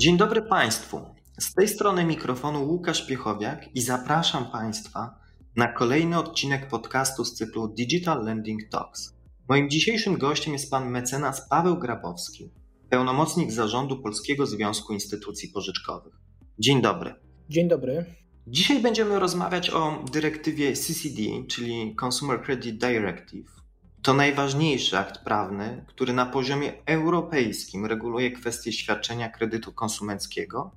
Dzień dobry Państwu. Z tej strony mikrofonu Łukasz Piechowiak i zapraszam Państwa na kolejny odcinek podcastu z cyklu Digital Lending Talks. Moim dzisiejszym gościem jest pan mecenas Paweł Grabowski, pełnomocnik zarządu Polskiego Związku Instytucji Pożyczkowych. Dzień dobry. Dzień dobry. Dzisiaj będziemy rozmawiać o dyrektywie CCD, czyli Consumer Credit Directive. To najważniejszy akt prawny, który na poziomie europejskim reguluje kwestie świadczenia kredytu konsumenckiego,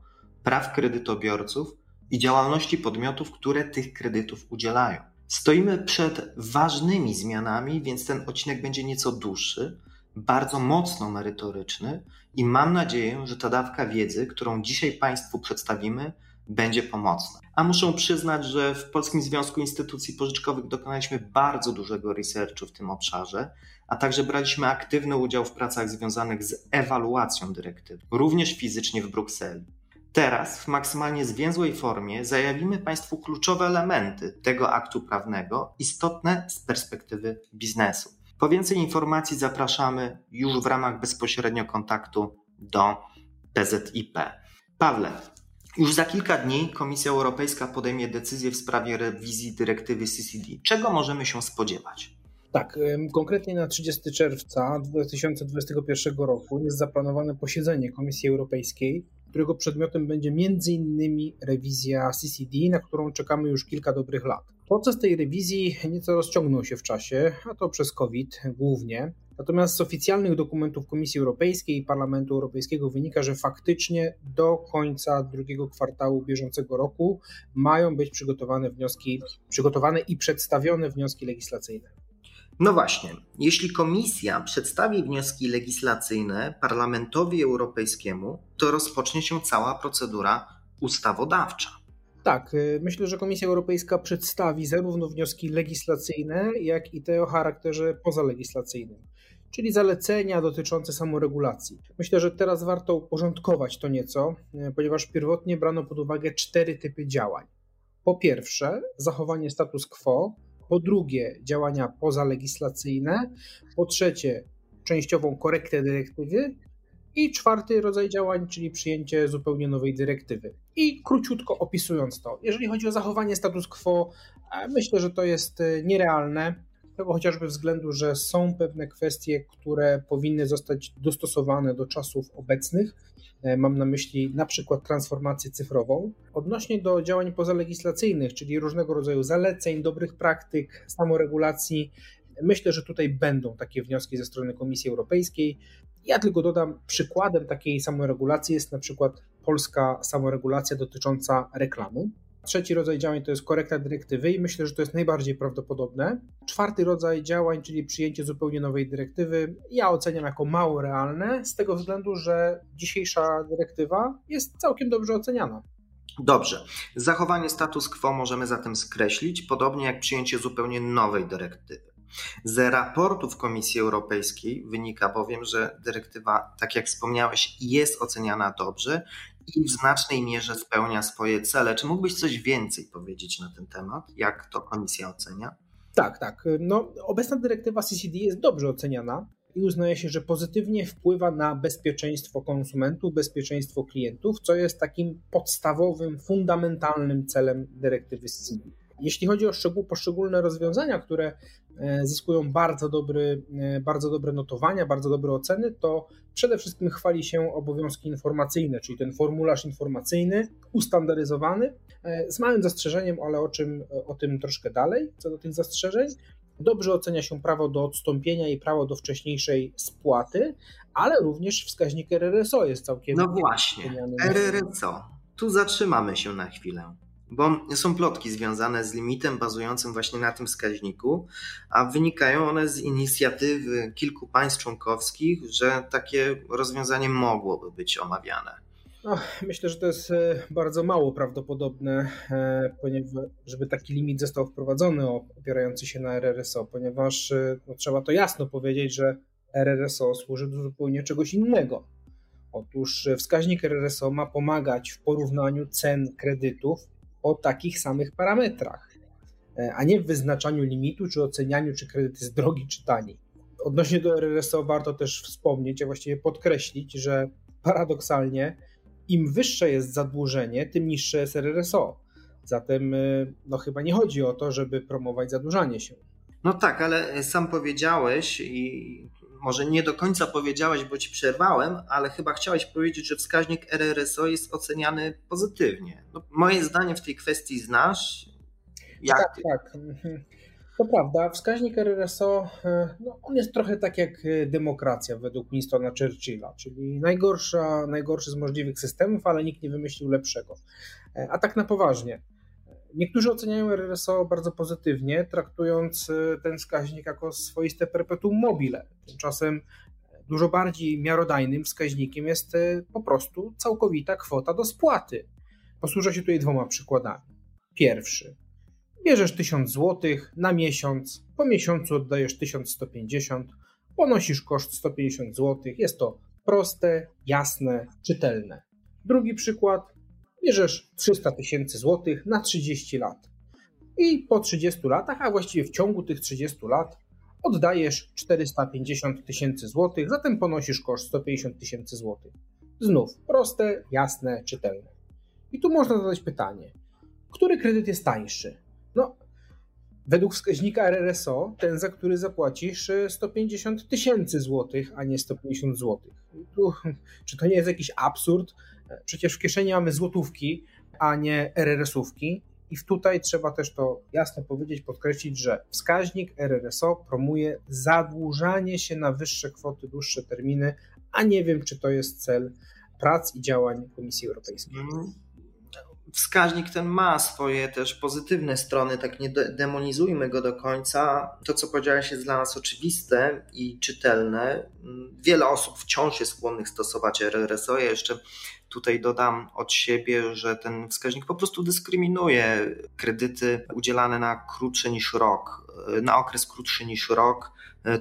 praw kredytobiorców i działalności podmiotów, które tych kredytów udzielają. Stoimy przed ważnymi zmianami, więc ten odcinek będzie nieco dłuższy, bardzo mocno merytoryczny i mam nadzieję, że ta dawka wiedzy, którą dzisiaj Państwu przedstawimy, będzie pomocna. A muszę przyznać, że w Polskim Związku Instytucji Pożyczkowych dokonaliśmy bardzo dużego researchu w tym obszarze, a także braliśmy aktywny udział w pracach związanych z ewaluacją dyrektywy, również fizycznie w Brukseli. Teraz w maksymalnie zwięzłej formie zajawimy Państwu kluczowe elementy tego aktu prawnego, istotne z perspektywy biznesu. Po więcej informacji zapraszamy już w ramach bezpośrednio kontaktu do PZIP. Pawle, już za kilka dni Komisja Europejska podejmie decyzję w sprawie rewizji dyrektywy CCD. Czego możemy się spodziewać? Tak, konkretnie na 30 czerwca 2021 roku jest zaplanowane posiedzenie Komisji Europejskiej, którego przedmiotem będzie m.in. rewizja CCD, na którą czekamy już kilka dobrych lat. Proces tej rewizji nieco rozciągnął się w czasie, a to przez COVID głównie. Natomiast z oficjalnych dokumentów Komisji Europejskiej i Parlamentu Europejskiego wynika, że faktycznie do końca drugiego kwartału bieżącego roku mają być przygotowane wnioski, przygotowane i przedstawione wnioski legislacyjne. No właśnie, jeśli Komisja przedstawi wnioski legislacyjne Parlamentowi Europejskiemu, to rozpocznie się cała procedura ustawodawcza. Tak, y, myślę, że Komisja Europejska przedstawi zarówno wnioski legislacyjne, jak i te o charakterze pozalegislacyjnym, czyli zalecenia dotyczące samoregulacji. Myślę, że teraz warto uporządkować to nieco, y, ponieważ pierwotnie brano pod uwagę cztery typy działań. Po pierwsze, zachowanie status quo, po drugie, działania pozalegislacyjne, po trzecie, częściową korektę dyrektywy i czwarty rodzaj działań, czyli przyjęcie zupełnie nowej dyrektywy. I króciutko opisując to, jeżeli chodzi o zachowanie status quo, e, myślę, że to jest e, nierealne. Tego chociażby względu, że są pewne kwestie, które powinny zostać dostosowane do czasów obecnych. E, mam na myśli na przykład transformację cyfrową. Odnośnie do działań pozalegislacyjnych, czyli różnego rodzaju zaleceń, dobrych praktyk, samoregulacji, myślę, że tutaj będą takie wnioski ze strony Komisji Europejskiej. Ja tylko dodam, przykładem takiej samoregulacji jest na przykład polska samoregulacja dotycząca reklamy. Trzeci rodzaj działań to jest korekta dyrektywy i myślę, że to jest najbardziej prawdopodobne. Czwarty rodzaj działań, czyli przyjęcie zupełnie nowej dyrektywy, ja oceniam jako mało realne, z tego względu, że dzisiejsza dyrektywa jest całkiem dobrze oceniana. Dobrze. Zachowanie status quo możemy zatem skreślić, podobnie jak przyjęcie zupełnie nowej dyrektywy. Z raportów Komisji Europejskiej wynika bowiem, że dyrektywa, tak jak wspomniałeś, jest oceniana dobrze i w znacznej mierze spełnia swoje cele. Czy mógłbyś coś więcej powiedzieć na ten temat? Jak to Komisja ocenia? Tak, tak. No, obecna dyrektywa CCD jest dobrze oceniana i uznaje się, że pozytywnie wpływa na bezpieczeństwo konsumentów, bezpieczeństwo klientów, co jest takim podstawowym, fundamentalnym celem dyrektywy CCD. Jeśli chodzi o szczegół, poszczególne rozwiązania, które e, zyskują bardzo, dobry, e, bardzo dobre notowania, bardzo dobre oceny, to przede wszystkim chwali się obowiązki informacyjne, czyli ten formularz informacyjny, ustandaryzowany, e, z małym zastrzeżeniem, ale o, czym, o tym troszkę dalej, co do tych zastrzeżeń. Dobrze ocenia się prawo do odstąpienia i prawo do wcześniejszej spłaty, ale również wskaźnik RRSO jest całkiem. No właśnie, RRSO. Tu zatrzymamy się na chwilę bo są plotki związane z limitem bazującym właśnie na tym wskaźniku, a wynikają one z inicjatywy kilku państw członkowskich, że takie rozwiązanie mogłoby być omawiane. No, myślę, że to jest e, bardzo mało prawdopodobne, e, ponieważ, żeby taki limit został wprowadzony opierający się na RRSO, ponieważ e, no, trzeba to jasno powiedzieć, że RRSO służy do zupełnie czegoś innego. Otóż wskaźnik RRSO ma pomagać w porównaniu cen kredytów o takich samych parametrach, e, a nie w wyznaczaniu limitu, czy ocenianiu, czy kredyt jest drogi, czy tani. Odnośnie do RRSO warto też wspomnieć, a właściwie podkreślić, że paradoksalnie im wyższe jest zadłużenie, tym niższe jest RRSO. Zatem y, no, chyba nie chodzi o to, żeby promować zadłużanie się. No tak, ale sam powiedziałeś i może nie do końca powiedziałeś, bo ci przerwałem, ale chyba chciałeś powiedzieć, że wskaźnik RRSO jest oceniany pozytywnie. No, moje zdanie w tej kwestii znasz. Jak tak, tak. Mhm. To prawda, wskaźnik RRSO, e, no, on jest trochę tak jak e, demokracja według Winstona Churchilla, czyli najgorsza, najgorszy z możliwych systemów, ale nikt nie wymyślił lepszego. E, a tak na poważnie. Niektórzy oceniają RRSO bardzo pozytywnie, traktując ten wskaźnik jako swoiste perpetuum mobile. Tymczasem dużo bardziej miarodajnym wskaźnikiem jest po prostu całkowita kwota do spłaty. Posłużę się tutaj dwoma przykładami. Pierwszy. Bierzesz 1000 zł na miesiąc, po miesiącu oddajesz 1150, ponosisz koszt 150 zł. Jest to proste, jasne, czytelne. Drugi przykład. Bierzesz 300 tysięcy złotych na 30 lat. I po 30 latach, a właściwie w ciągu tych 30 lat, oddajesz 450 tysięcy złotych, zatem ponosisz koszt 150 tysięcy złotych. Znów proste, jasne, czytelne. I tu można zadać pytanie, który kredyt jest tańszy? No, według wskaźnika RRSO, ten, za który zapłacisz 150 e, tysięcy złotych, a nie 150 złotych. Czy to nie jest jakiś absurd? Przecież w kieszeni mamy złotówki, a nie RRS-ówki. I tutaj trzeba też to jasno powiedzieć, podkreślić, że wskaźnik RRSO promuje zadłużanie się na wyższe kwoty, dłuższe terminy, a nie wiem, czy to jest cel prac i działań Komisji Europejskiej. Wskaźnik ten ma swoje też pozytywne strony, tak nie demonizujmy go do końca. To, co powiedziałeś, jest dla nas oczywiste i czytelne. Wiele osób wciąż jest skłonnych stosować RRSO. Ja jeszcze tutaj dodam od siebie, że ten wskaźnik po prostu dyskryminuje kredyty udzielane na krótszy niż rok, na okres krótszy niż rok.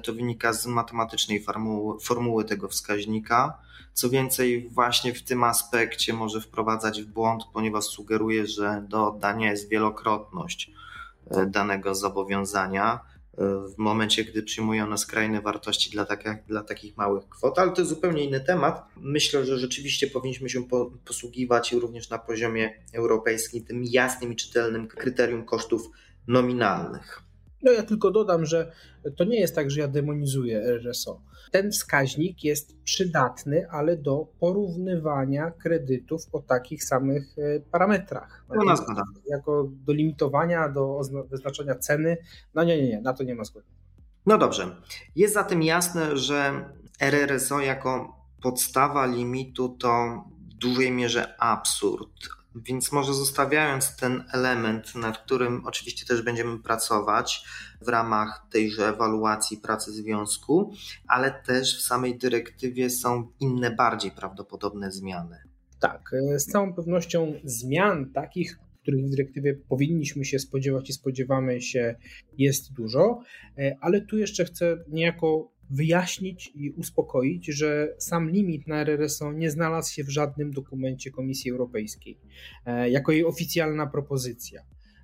To wynika z matematycznej formuły, formuły tego wskaźnika. Co więcej, właśnie w tym aspekcie może wprowadzać w błąd, ponieważ sugeruje, że do oddania jest wielokrotność e, danego zobowiązania e, w momencie, gdy przyjmuje skrajne wartości dla, takich, dla takich małych kwot, ale to jest zupełnie inny temat. Myślę, że rzeczywiście powinniśmy się posługiwać również na poziomie europejskim tym jasnym i czytelnym kryterium kosztów nominalnych. No ja tylko dodam, że to nie jest tak, że ja demonizuję RSO. Ten wskaźnik jest przydatny, ale do porównywania kredytów o takich samych e, parametrach. No, na zgoda. Jako do limitowania, do wyznaczenia ceny. No nie, nie, nie, na to nie ma zgody. No dobrze. Jest zatem jasne, że RRSO jako podstawa limitu to w dużej mierze absurd więc może zostawiając ten element, nad którym oczywiście też będziemy pracować w ramach tejże ewaluacji pracy związku, ale też w samej dyrektywie są inne, bardziej prawdopodobne zmiany. Tak, e, z całą pewnością zmian takich, których w dyrektywie powinniśmy się spodziewać i spodziewamy się, jest dużo, e, ale tu jeszcze chcę niejako wyjaśnić i uspokoić, że sam limit na RRSO nie znalazł się w żadnym dokumencie Komisji Europejskiej e, jako jej oficjalna propozycja.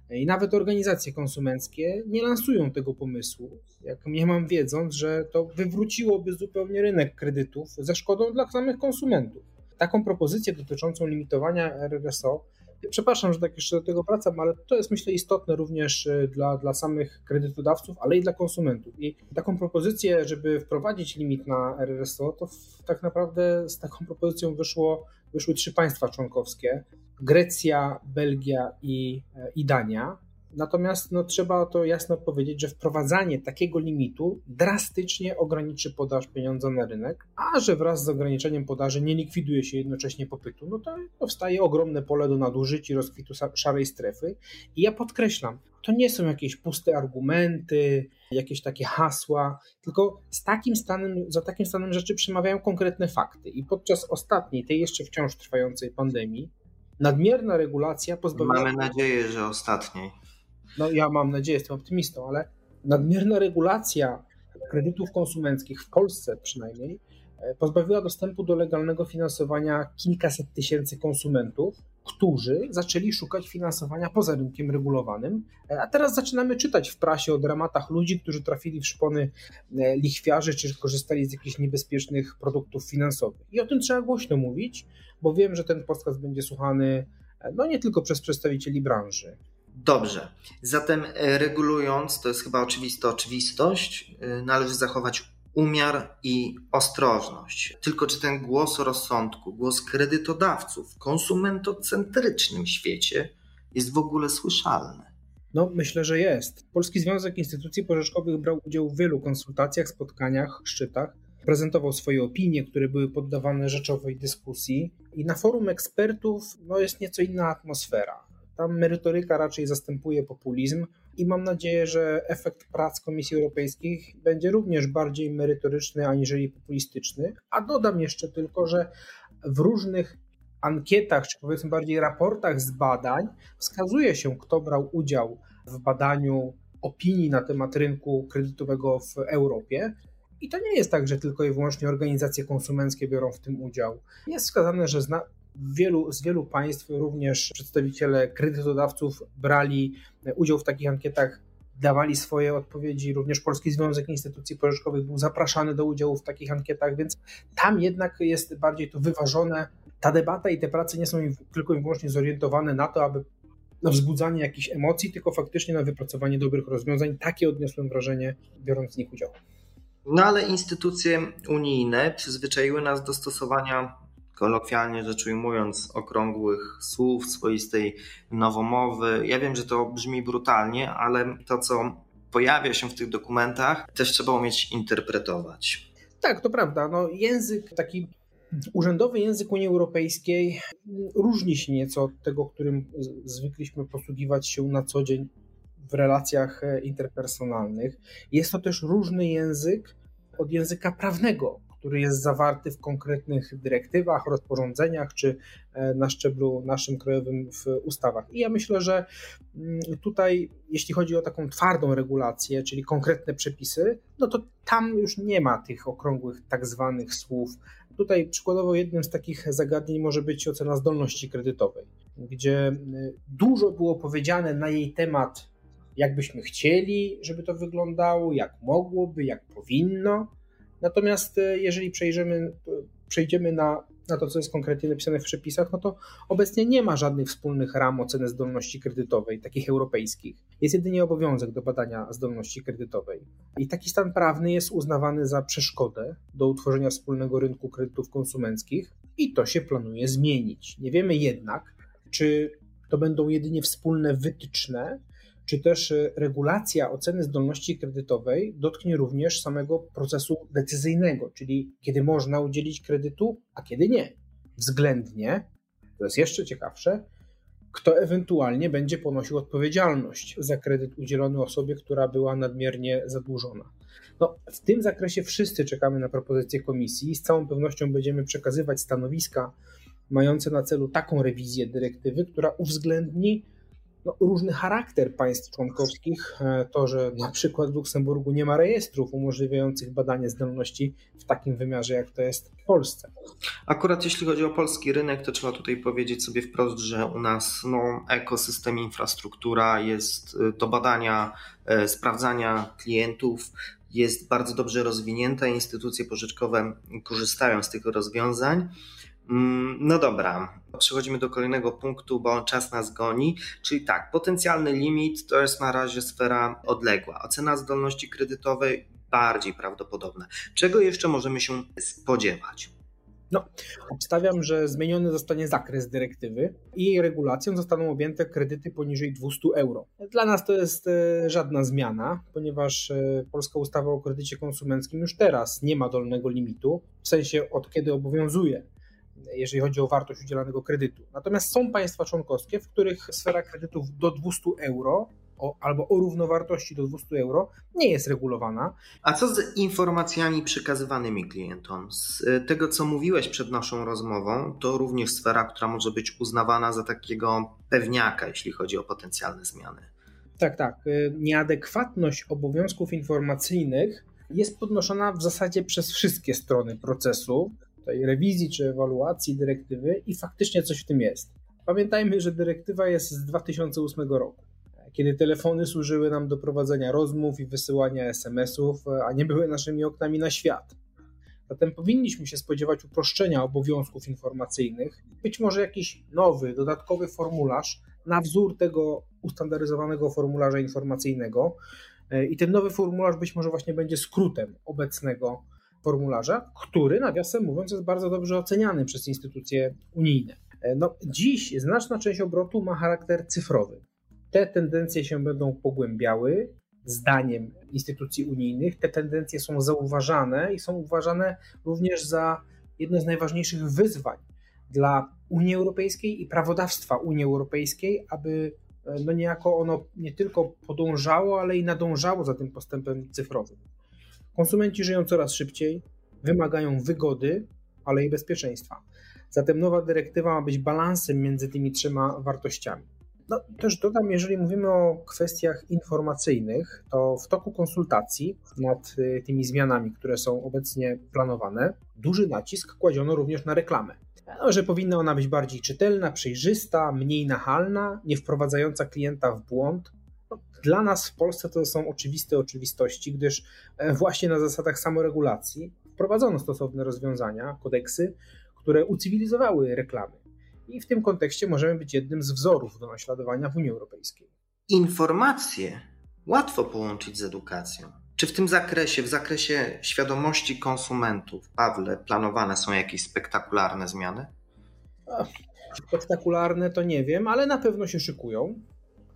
I nawet organizacje konsumenckie nie lansują tego pomysłu, jak nie mam wiedząc, że to wywróciłoby zupełnie rynek kredytów ze szkodą dla samych konsumentów. Taką propozycję dotyczącą limitowania RRSO Przepraszam, że tak jeszcze do tego wracam, ale to jest myślę istotne również e, dla, dla samych kredytodawców, ale i dla konsumentów. I taką propozycję, żeby wprowadzić limit na RRSO, to tak naprawdę z taką propozycją wyszło, wyszły trzy państwa członkowskie: Grecja, Belgia i, e, i Dania. Natomiast no, trzeba to jasno powiedzieć, że wprowadzanie takiego limitu drastycznie ograniczy podaż pieniądza na rynek, a że wraz z ograniczeniem podaży nie likwiduje się jednocześnie popytu, no to powstaje ogromne pole do nadużyć i rozkwitu szarej strefy. I ja podkreślam, to nie są jakieś puste argumenty, jakieś takie hasła, tylko z takim stanem, za takim stanem rzeczy przemawiają konkretne fakty. I podczas ostatniej, tej jeszcze wciąż trwającej pandemii, nadmierna regulacja pozbawiła. Mamy nadzieję, że ostatniej no ja mam nadzieję, jestem optymistą, ale nadmierna regulacja kredytów konsumenckich w Polsce przynajmniej e, pozbawiła dostępu do legalnego finansowania kilkaset tysięcy konsumentów, którzy zaczęli szukać finansowania poza rynkiem regulowanym. A teraz zaczynamy czytać w prasie o dramatach ludzi, którzy trafili w szpony e, lichwiarzy czy korzystali z jakichś niebezpiecznych produktów finansowych. I o tym trzeba głośno mówić, bo wiem, że ten podcast będzie słuchany e, no nie tylko przez przedstawicieli branży. Dobrze. Zatem e, regulując, to jest chyba oczywista oczywistość, należy zachować umiar i ostrożność. Tylko czy ten głos rozsądku, głos kredytodawców w konsumentocentrycznym świecie jest w ogóle słyszalny? No, myślę, że jest. Polski Związek Instytucji Pożyczkowych brał udział w wielu konsultacjach, spotkaniach, szczytach. Prezentował swoje opinie, które były poddawane rzeczowej dyskusji, i na forum ekspertów no, jest nieco inna atmosfera. Tam merytoryka raczej zastępuje populizm, i mam nadzieję, że efekt prac Komisji Europejskiej będzie również bardziej merytoryczny aniżeli populistyczny. A dodam jeszcze tylko, że w różnych ankietach, czy powiedzmy bardziej raportach z badań, wskazuje się, kto brał udział w badaniu opinii na temat rynku kredytowego w Europie. I to nie jest tak, że tylko i wyłącznie organizacje konsumenckie biorą w tym udział. Jest wskazane, że zna, wielu, z wielu państw również przedstawiciele kredytodawców brali udział w takich ankietach, dawali swoje odpowiedzi. Również Polski Związek Instytucji Pożyczkowych był zapraszany do udziału w takich ankietach, więc tam jednak jest bardziej to wyważone. Ta debata i te prace nie są tylko i wyłącznie zorientowane na to, aby na wzbudzanie jakichś emocji, tylko faktycznie na wypracowanie dobrych rozwiązań. Takie odniosłem wrażenie, biorąc w nich udział. No ale instytucje unijne przyzwyczaiły nas do stosowania kolokwialnie rzecz ujmując, okrągłych słów, swoistej nowomowy. Ja wiem, że to brzmi brutalnie, ale to, co pojawia się w tych dokumentach, też trzeba umieć interpretować. Tak, to prawda. No, język taki urzędowy język Unii Europejskiej różni się nieco od tego, którym zwykliśmy posługiwać się na co dzień w relacjach interpersonalnych. Jest to też różny język od języka prawnego, który jest zawarty w konkretnych dyrektywach, rozporządzeniach czy e, na szczeblu naszym krajowym w ustawach. I ja myślę, że mm, tutaj, jeśli chodzi o taką twardą regulację, czyli konkretne przepisy, no to tam już nie ma tych okrągłych tak zwanych słów. Tutaj przykładowo jednym z takich zagadnień może być ocena zdolności kredytowej, gdzie e, dużo było powiedziane na jej temat, jak byśmy chcieli, żeby to wyglądało, jak mogłoby, jak powinno. Natomiast e, jeżeli przejrzymy, przejdziemy na, na to, co jest konkretnie napisane w przepisach, no to obecnie nie ma żadnych wspólnych ram oceny zdolności kredytowej, takich europejskich. Jest jedynie obowiązek do badania zdolności kredytowej. I taki stan prawny jest uznawany za przeszkodę do utworzenia wspólnego rynku kredytów konsumenckich i to się planuje zmienić. Nie wiemy jednak, czy to będą jedynie wspólne wytyczne, czy też e, regulacja oceny zdolności kredytowej dotknie również samego procesu decyzyjnego, czyli kiedy można udzielić kredytu, a kiedy nie. Względnie, to jest jeszcze ciekawsze, kto ewentualnie będzie ponosił odpowiedzialność za kredyt udzielony osobie, która była nadmiernie zadłużona. No, w tym zakresie wszyscy czekamy na propozycję komisji i z całą pewnością będziemy przekazywać stanowiska mające na celu taką rewizję dyrektywy, która uwzględni no, różny charakter państw członkowskich. E, to, że na przykład w Luksemburgu nie ma rejestrów umożliwiających badanie zdolności w takim wymiarze, jak to jest w Polsce. Akurat jeśli chodzi o polski rynek, to trzeba tutaj powiedzieć sobie wprost, że u nas no, ekosystem, infrastruktura jest y, do badania, e, sprawdzania klientów, jest bardzo dobrze rozwinięta. Instytucje pożyczkowe korzystają z tych rozwiązań. Mm, no dobra, przechodzimy do kolejnego punktu, bo czas nas goni. Czyli tak, potencjalny limit to jest na razie sfera odległa. Ocena zdolności kredytowej bardziej prawdopodobna. Czego jeszcze możemy się spodziewać? No, obstawiam, że zmieniony zostanie zakres dyrektywy i jej regulacją zostaną objęte kredyty poniżej 200 euro. Dla nas to jest e, żadna zmiana, ponieważ e, polska ustawa o kredycie konsumenckim już teraz nie ma dolnego limitu, w sensie od kiedy obowiązuje jeżeli chodzi o wartość udzielanego kredytu. Natomiast są państwa członkowskie, w których sfera kredytów do 200 euro o, albo o równowartości do 200 euro nie jest regulowana. A co z informacjami przekazywanymi klientom? Z e, tego, co mówiłeś przed naszą rozmową, to również sfera, która może być uznawana za takiego pewniaka, jeśli chodzi o potencjalne zmiany. Tak, tak. E, nieadekwatność obowiązków informacyjnych jest podnoszona w zasadzie przez wszystkie strony procesu tej rewizji czy ewaluacji dyrektywy i faktycznie coś w tym jest. Pamiętajmy, że dyrektywa jest z 2008 roku, kiedy telefony służyły nam do prowadzenia rozmów i wysyłania SMS-ów, a nie były naszymi oknami na świat. Zatem powinniśmy się spodziewać uproszczenia obowiązków informacyjnych, być może jakiś nowy, dodatkowy formularz na wzór tego ustandaryzowanego formularza informacyjnego. I ten nowy formularz być może właśnie będzie skrótem obecnego formularza, który, nawiasem mówiąc, jest bardzo dobrze oceniany przez instytucje unijne. No, dziś znaczna część obrotu ma charakter cyfrowy. Te tendencje się będą pogłębiały, zdaniem instytucji unijnych. Te tendencje są zauważane i są uważane również za jedno z najważniejszych wyzwań dla Unii Europejskiej i prawodawstwa Unii Europejskiej, aby no niejako ono nie tylko podążało, ale i nadążało za tym postępem cyfrowym. Konsumenci żyją coraz szybciej, wymagają wygody, ale i bezpieczeństwa. Zatem nowa dyrektywa ma być balansem między tymi trzema wartościami. No, też dodam, jeżeli mówimy o kwestiach informacyjnych, to w toku konsultacji nad y, tymi zmianami, które są obecnie planowane, duży nacisk kładziono również na reklamę. No, że powinna ona być bardziej czytelna, przejrzysta, mniej nachalna, nie wprowadzająca klienta w błąd. No, dla nas w Polsce to są oczywiste oczywistości, gdyż e, właśnie na zasadach samoregulacji wprowadzono stosowne rozwiązania, kodeksy, które ucywilizowały reklamy i w tym kontekście możemy być jednym z wzorów do naśladowania w Unii Europejskiej. Informacje łatwo połączyć z edukacją. Czy w tym zakresie, w zakresie świadomości konsumentów, Pawle, planowane są jakieś spektakularne zmiany? spektakularne to nie wiem, ale na pewno się szykują.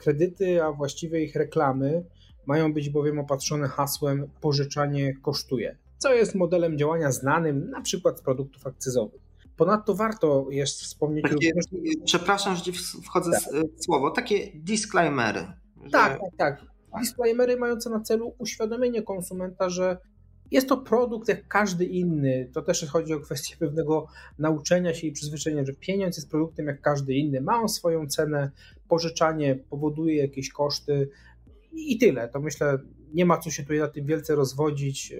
Kredyty, a właściwie ich reklamy, mają być bowiem opatrzone hasłem pożyczanie kosztuje, co jest modelem działania znanym na przykład z produktów akcyzowych. Ponadto warto jest wspomnieć takie, również... Przepraszam, że wchodzę tak. w słowo. Takie disclaimery. Że... Tak, tak, tak. Disclaimery mające na celu uświadomienie konsumenta, że jest to produkt jak każdy inny. To też chodzi o kwestię pewnego nauczenia się i przyzwyczajenia, że pieniądz jest produktem jak każdy inny. Ma on swoją cenę, pożyczanie powoduje jakieś koszty i tyle. To myślę, nie ma co się tutaj na tym wielce rozwodzić.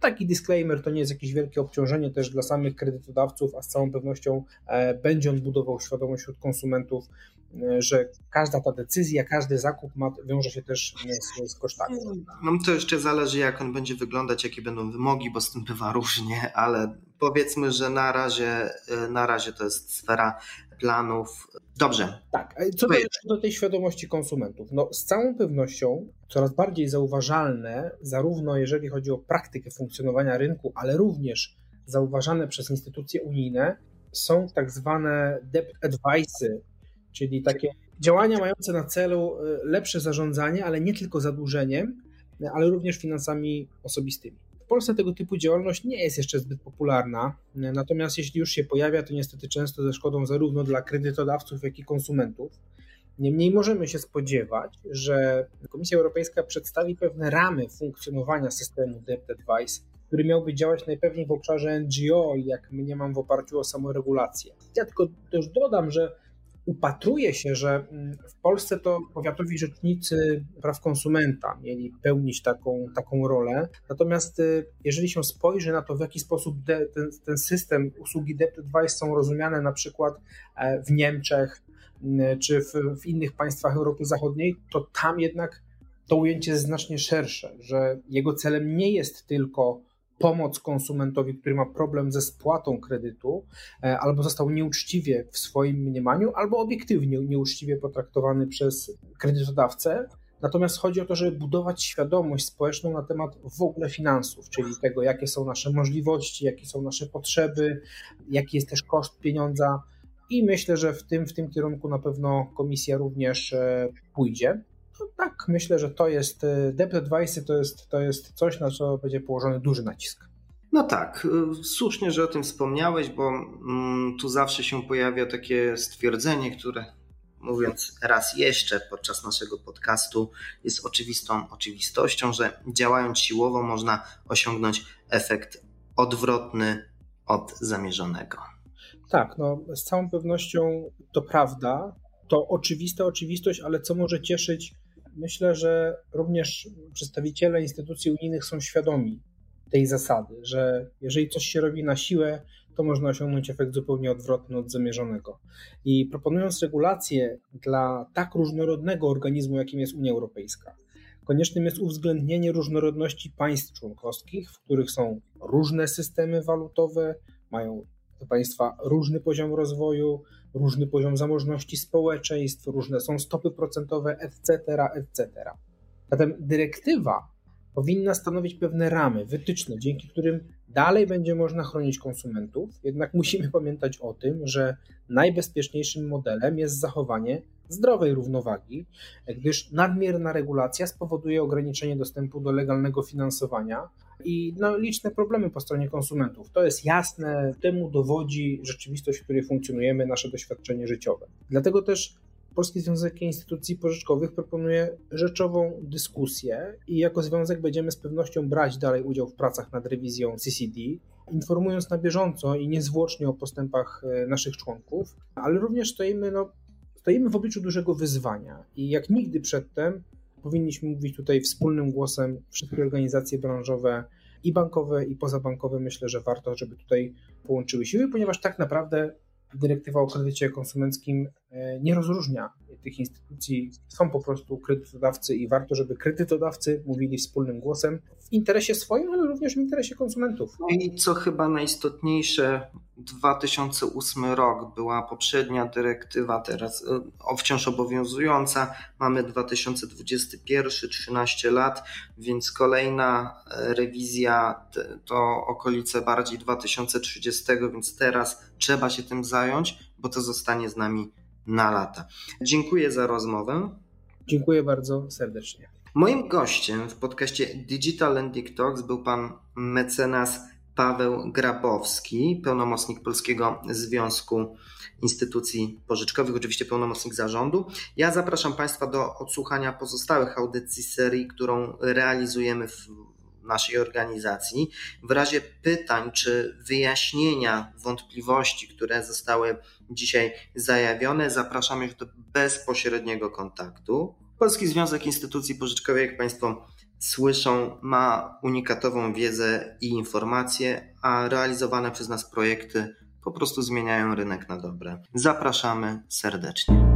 Taki disclaimer to nie jest jakieś wielkie obciążenie też dla samych kredytodawców, a z całą pewnością e, będzie on budował świadomość wśród konsumentów, e, że każda ta decyzja, każdy zakup ma, wiąże się też z, z kosztami. No to jeszcze zależy, jak on będzie wyglądać, jakie będą wymogi, bo z tym bywa różnie, ale powiedzmy, że na razie, e, na razie to jest sfera planów. Dobrze. Tak, co do, do tej świadomości konsumentów? No, z całą pewnością coraz bardziej zauważalne, zarówno jeżeli chodzi o praktykę funkcjonowania rynku, ale również zauważane przez instytucje unijne, są tak zwane debt advice, czyli takie działania mające na celu e, lepsze zarządzanie, ale nie tylko zadłużeniem, ale również finansami osobistymi. Polsce tego typu działalność nie jest jeszcze zbyt popularna, natomiast jeśli już się pojawia, to niestety często ze szkodą zarówno dla kredytodawców, jak i konsumentów. Niemniej możemy się spodziewać, że Komisja Europejska przedstawi pewne ramy funkcjonowania systemu Debt Advice, który miałby działać najpewniej w obszarze NGO, jak mniemam w oparciu o samoregulację. Ja tylko też dodam, że upatruje się, że mm, w Polsce to powiatowi rzecznicy praw konsumenta mieli pełnić taką, taką rolę. Natomiast y, jeżeli się spojrzy na to, w jaki sposób de, ten, ten, system usługi Debt Advice są rozumiane na przykład e, w Niemczech mm, czy w, w innych państwach Europy Zachodniej, to tam jednak to ujęcie jest znacznie szersze, że jego celem nie jest tylko pomoc konsumentowi, który ma problem ze spłatą kredytu, e, albo został nieuczciwie w swoim mniemaniu, albo obiektywnie nieuczciwie potraktowany przez kredytodawcę. Natomiast chodzi o to, żeby budować świadomość społeczną na temat w ogóle finansów, czyli tego, jakie są nasze możliwości, jakie są nasze potrzeby, jaki jest też koszt pieniądza. I myślę, że w tym, w tym kierunku na pewno komisja również e, pójdzie. No tak, myślę, że to jest e, debt advice, to jest, to jest coś, na co będzie położony duży nacisk. No tak, e, słusznie, że o tym wspomniałeś, bo mm, tu zawsze się pojawia takie stwierdzenie, które mówiąc raz jeszcze podczas naszego podcastu, jest oczywistą oczywistością, że działając siłowo można osiągnąć efekt odwrotny od zamierzonego. Tak, no z całą pewnością to prawda. To oczywista oczywistość, ale co może cieszyć myślę, że również przedstawiciele instytucji unijnych są świadomi tej zasady, że jeżeli coś się robi na siłę, to można osiągnąć efekt zupełnie odwrotny od zamierzonego. I proponując regulacje dla tak różnorodnego organizmu, jakim jest Unia Europejska, koniecznym jest uwzględnienie różnorodności państw członkowskich, w których są różne systemy walutowe, mają te państwa różny poziom rozwoju, różny poziom zamożności społeczeństw, różne są stopy procentowe, etc., etc. Zatem dyrektywa powinna stanowić pewne ramy, wytyczne, dzięki którym dalej będzie można chronić konsumentów, jednak musimy pamiętać o tym, że najbezpieczniejszym modelem jest zachowanie zdrowej równowagi, gdyż nadmierna regulacja spowoduje ograniczenie dostępu do legalnego finansowania i no, liczne problemy po stronie konsumentów. To jest jasne, temu dowodzi rzeczywistość, w której funkcjonujemy, nasze doświadczenie życiowe. Dlatego też Polski Związek Instytucji Pożyczkowych proponuje rzeczową dyskusję i jako związek będziemy z pewnością brać dalej udział w pracach nad rewizją CCD, informując na bieżąco i niezwłocznie o postępach e, naszych członków, ale również stoimy, no, stoimy w obliczu dużego wyzwania i jak nigdy przedtem powinniśmy mówić tutaj wspólnym głosem wszystkie organizacje branżowe i bankowe i pozabankowe. Myślę, że warto, żeby tutaj połączyły siły, ponieważ tak naprawdę dyrektywa o kredycie konsumenckim nie rozróżnia tych instytucji. Są po prostu kredytodawcy i warto, żeby kredytodawcy mówili wspólnym głosem w interesie swoim, ale również w interesie konsumentów. No I co chyba najistotniejsze, 2008 rok była poprzednia dyrektywa, teraz e, wciąż obowiązująca. Mamy 2021, 13 lat, więc kolejna e, rewizja to okolice bardziej 2030, więc teraz trzeba się tym zająć, bo to zostanie z nami na lata. Dziękuję za rozmowę. Dziękuję bardzo serdecznie. Moim gościem w podcaście Digital Lending Talks był pan mecenas Paweł Grabowski, pełnomocnik Polskiego Związku Instytucji Pożyczkowych, oczywiście pełnomocnik zarządu. Ja zapraszam Państwa do odsłuchania pozostałych audycji serii, którą realizujemy w naszej organizacji. W razie pytań czy wyjaśnienia wątpliwości, które zostały dzisiaj zajawione, zapraszamy już do bezpośredniego kontaktu. Polski Związek Instytucji Pożyczkowych, jak Państwo słyszą, ma unikatową wiedzę i informacje, a realizowane przez nas projekty po prostu zmieniają rynek na dobre. Zapraszamy serdecznie.